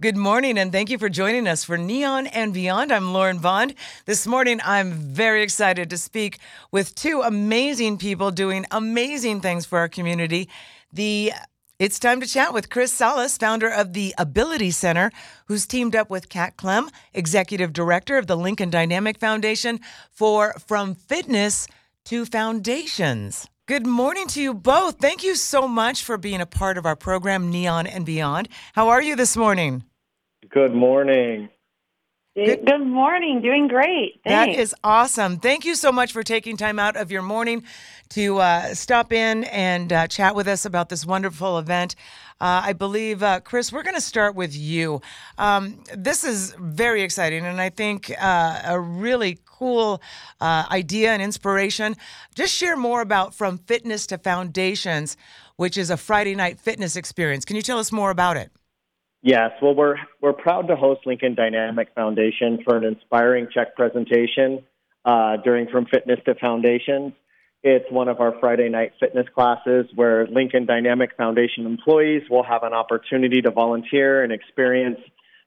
Good morning, and thank you for joining us for Neon and Beyond. I'm Lauren Bond. This morning, I'm very excited to speak with two amazing people doing amazing things for our community. The it's time to chat with Chris Salas, founder of the Ability Center, who's teamed up with Kat Clem, executive director of the Lincoln Dynamic Foundation, for From Fitness to Foundations. Good morning to you both. Thank you so much for being a part of our program, Neon and Beyond. How are you this morning? Good morning. Good, Good morning. Doing great. Thanks. That is awesome. Thank you so much for taking time out of your morning to uh, stop in and uh, chat with us about this wonderful event. Uh, I believe, uh, Chris, we're going to start with you. Um, this is very exciting, and I think uh, a really cool uh, idea and inspiration. Just share more about From Fitness to Foundations, which is a Friday night fitness experience. Can you tell us more about it? Yes, well, we're we're proud to host Lincoln Dynamic Foundation for an inspiring CHEK presentation uh, during From Fitness to Foundations. It's one of our Friday night fitness classes where Lincoln Dynamic Foundation employees will have an opportunity to volunteer and experience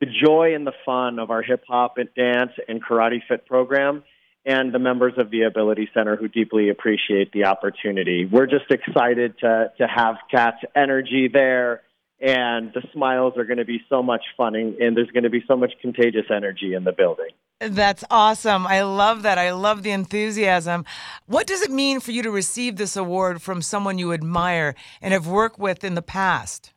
the joy and the fun of our hip hop and dance and karate fit program and the members of the Ability Center who deeply appreciate the opportunity. We're just excited to, to have Kat's energy there and the smiles are going to be so much fun and, and there's going to be so much contagious energy in the building. That's awesome. I love that. I love the enthusiasm. What does it mean for you to receive this award from someone you admire and have worked with in the past?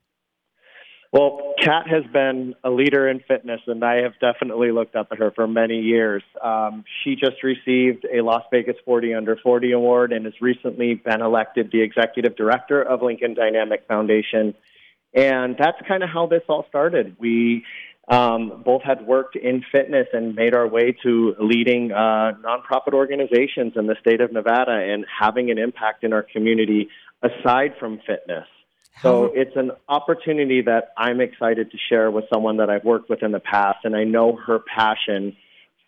Well, Kat has been a leader in fitness, and I have definitely looked up at her for many years. Um, she just received a Las Vegas 40 Under 40 award and has recently been elected the executive director of Lincoln Dynamic Foundation and that's kind of how this all started. We um, both had worked in fitness and made our way to leading uh, nonprofit organizations in the state of Nevada and having an impact in our community aside from fitness. So it's an opportunity that I'm excited to share with someone that I've worked with in the past, and I know her passion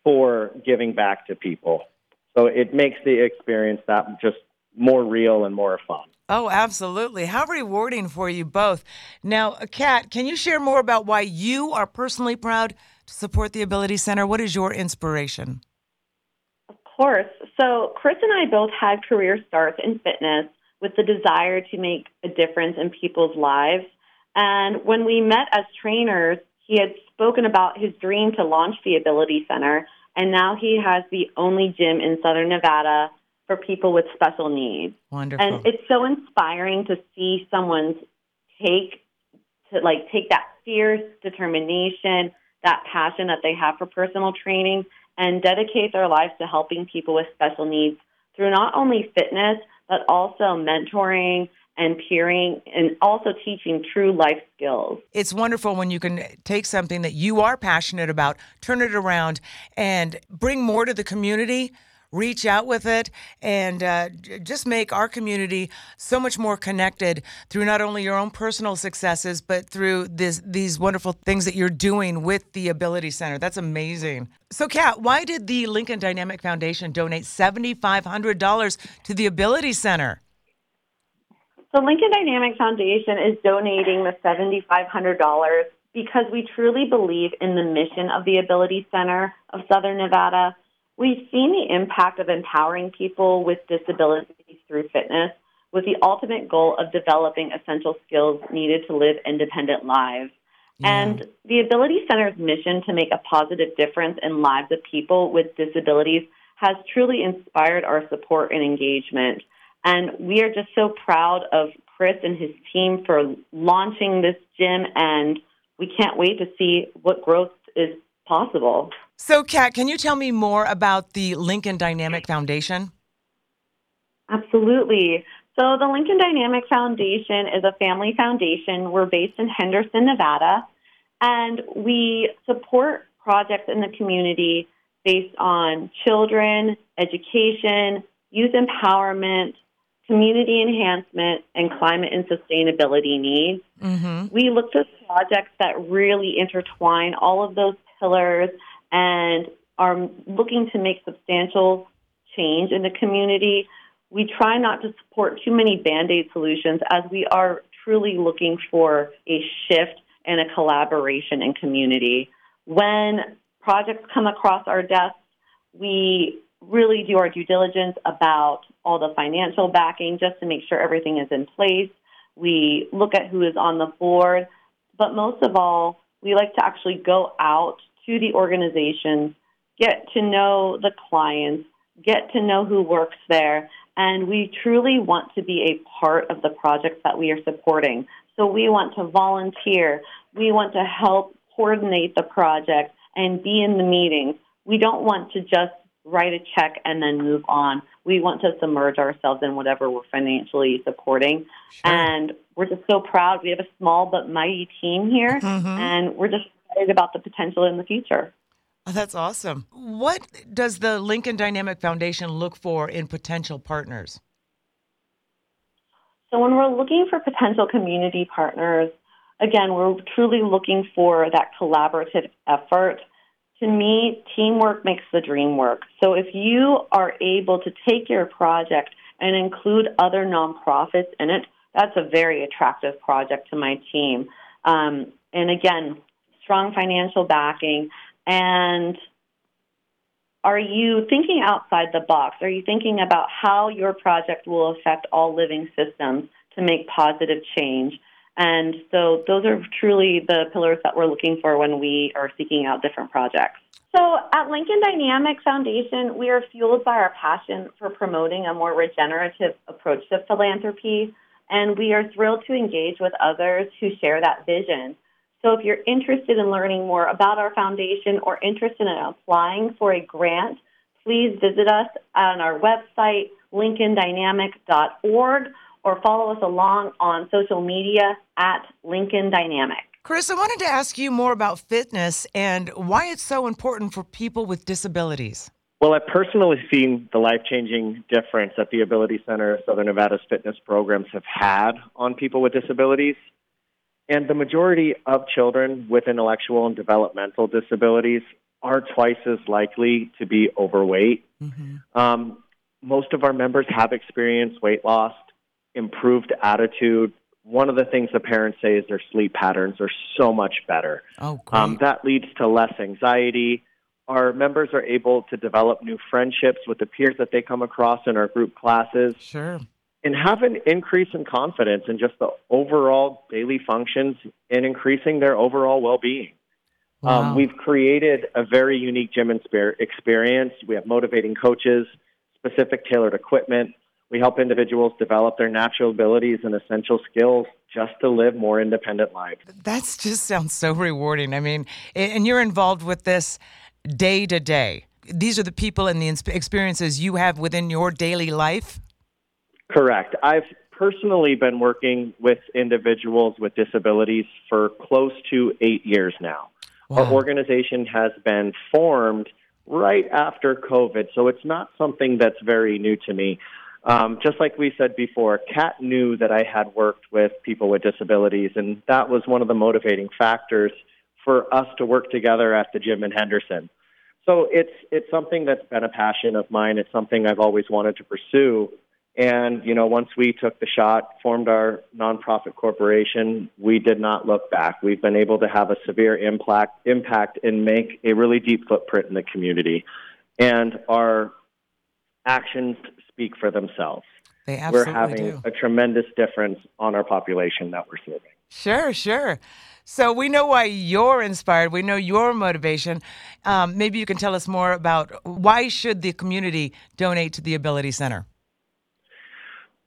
for giving back to people. So it makes the experience that just more real and more fun. Oh, absolutely. How rewarding for you both. Now, uh, Kat, can you share more about why you are personally proud to support the Ability Center? What is your inspiration? Of course. So, Chris and I both had career starts in fitness with the desire to make a difference in people's lives. And when we met as trainers, he had spoken about his dream to launch the Ability Center, and now he has the only gym in Southern Nevada for people with special needs. Wonderful. And it's so inspiring to see someone take to like take that fierce determination, that passion that they have for personal training and dedicate their lives to helping people with special needs through not only fitness but also mentoring and peering and also teaching true life skills. It's wonderful when you can take something that you are passionate about, turn it around, and bring more to the community reach out with it and uh, just make our community so much more connected through not only your own personal successes, but through this, these wonderful things that you're doing with the Ability Center. That's amazing. So, Kat, why did the Lincoln Dynamic Foundation donate $7,500 to the Ability Center? So, Lincoln Dynamic Foundation is donating the $7,500 because we truly believe in the mission of the Ability Center of Southern Nevada We've seen the impact of empowering people with disabilities through fitness with the ultimate goal of developing essential skills needed to live independent lives. Yeah. And the Ability Center's mission to make a positive difference in lives of people with disabilities has truly inspired our support and engagement. And we are just so proud of Chris and his team for launching this gym, and we can't wait to see what growth is possible. So, Kat, can you tell me more about the Lincoln Dynamic Foundation? Absolutely. So, the Lincoln Dynamic Foundation is a family foundation. We're based in Henderson, Nevada, and we support projects in the community based on children, education, youth empowerment, community enhancement, and climate and sustainability needs. Mm-hmm. We look for projects that really intertwine all of those pillars and are looking to make substantial change in the community. We try not to support too many band aid solutions as we are truly looking for a shift and a collaboration and community. When projects come across our desks, we really do our due diligence about all the financial backing just to make sure everything is in place. We look at who is on the board, but most of all, we like to actually go out to the organizations, get to know the clients, get to know who works there, and we truly want to be a part of the projects that we are supporting. So we want to volunteer, we want to help coordinate the project and be in the meetings. We don't want to just write a check and then move on. We want to submerge ourselves in whatever we're financially supporting. Sure. And we're just so proud. We have a small but mighty team here, mm-hmm. and we're just excited about the potential in the future. Oh, that's awesome. What does the Lincoln Dynamic Foundation look for in potential partners? So, when we're looking for potential community partners, again, we're truly looking for that collaborative effort to me, teamwork makes the dream work. So if you are able to take your project and include other nonprofits in it, that's a very attractive project to my team. Um, and again, strong financial backing. And are you thinking outside the box? Are you thinking about how your project will affect all living systems to make positive change? And so those are truly the pillars that we're looking for when we are seeking out different projects. So at Lincoln Dynamic Foundation, we are fueled by our passion for promoting a more regenerative approach to philanthropy, and we are thrilled to engage with others who share that vision. So if you're interested in learning more about our foundation or interested in applying for a grant, please visit us on our website, lincolndynamic.org or follow us along on social media at Lincoln Dynamic. Chris, I wanted to ask you more about fitness and why it's so important for people with disabilities. Well, I've personally seen the life changing difference that the Ability Center of Southern Nevada's fitness programs have had on people with disabilities. And the majority of children with intellectual and developmental disabilities are twice as likely to be overweight. Mm-hmm. Um, most of our members have experienced weight loss improved attitude. One of the things the parents say is their sleep patterns are so much better. Oh, great. Um, that leads to less anxiety. Our members are able to develop new friendships with the peers that they come across in our group classes. Sure. And have an increase in confidence in just the overall daily functions and increasing their overall well being. Um, wow. Um, we've created a very unique gym experience. We have motivating coaches, specific tailored equipment, we help individuals develop their natural abilities and essential skills just to live more independent lives. That just sounds so rewarding. I mean, and you're involved with this day to day. These are the people and the experiences you have within your daily life? Correct. I've personally been working with individuals with disabilities for close to eight years now. Wow. Our organization has been formed right after COVID, so it's not something that's very new to me. Um, just like we said before, Kat knew that I had worked with people with disabilities, and that was one of the motivating factors for us to work together at the gym in Henderson. So it's it's something that's been a passion of mine. It's something I've always wanted to pursue. And you know, once we took the shot, formed our nonprofit corporation, we did not look back. We've been able to have a severe impact impact and make a really deep footprint in the community. And our actions speak for themselves. They absolutely We're having do. a tremendous difference on our population that we're serving. Sure, sure. So we know why you're inspired. We know your motivation. Um, maybe you can tell us more about why should the community donate to the Ability Center?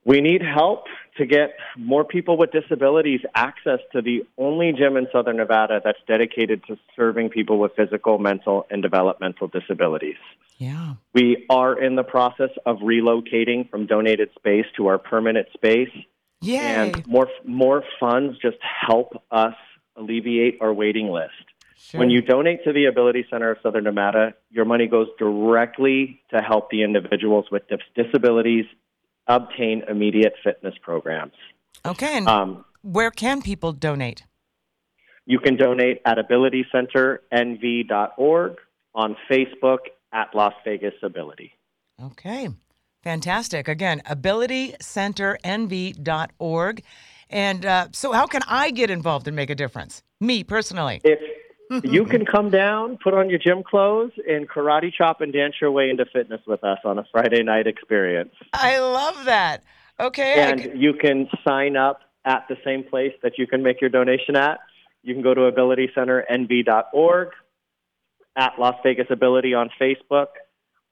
We need help to get more people with disabilities access to the only gym in Southern Nevada that's dedicated to serving people with physical, mental, and developmental disabilities. Yeah. We are in the process of relocating from donated space to our permanent space. Yay. And more more funds just help us alleviate our waiting list. Sure. When you donate to the Ability Center of Southern Nevada, your money goes directly to help the individuals with disabilities obtain immediate fitness programs. Okay. And um, where can people donate? You can donate at abilitycenternv.org on Facebook at Las Vegas Ability. Okay. Fantastic. Again, abilitycenternv.org. And uh, so, how can I get involved and make a difference? Me personally. If you can come down, put on your gym clothes, and karate chop and dance your way into fitness with us on a Friday night experience. I love that. Okay. And I- you can sign up at the same place that you can make your donation at. You can go to abilitycenternv.org, at Las Vegas Ability on Facebook.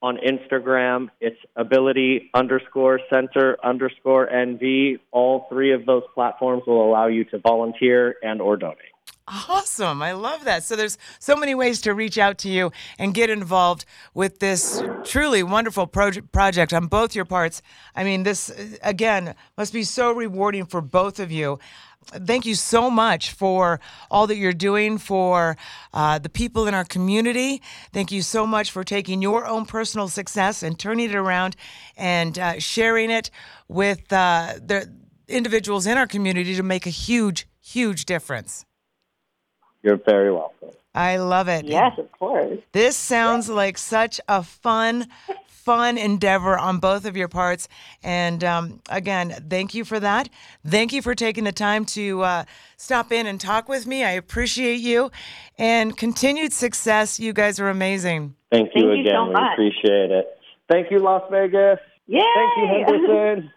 On Instagram, it's ability underscore center underscore NV. All three of those platforms will allow you to volunteer and or donate. Awesome. I love that. So there's so many ways to reach out to you and get involved with this truly wonderful proje- project on both your parts. I mean, this, again, must be so rewarding for both of you. Thank you so much for all that you're doing for uh, the people in our community. Thank you so much for taking your own personal success and turning it around and uh, sharing it with uh, the individuals in our community to make a huge, huge difference. You're very welcome. I love it. Yes, of course. This sounds like such a fun, fun endeavor on both of your parts. And um, again, thank you for that. Thank you for taking the time to uh, stop in and talk with me. I appreciate you and continued success. You guys are amazing. Thank you Thank you again. so we much. appreciate it. Thank you, Las Vegas. Yay! Thank you, Henderson.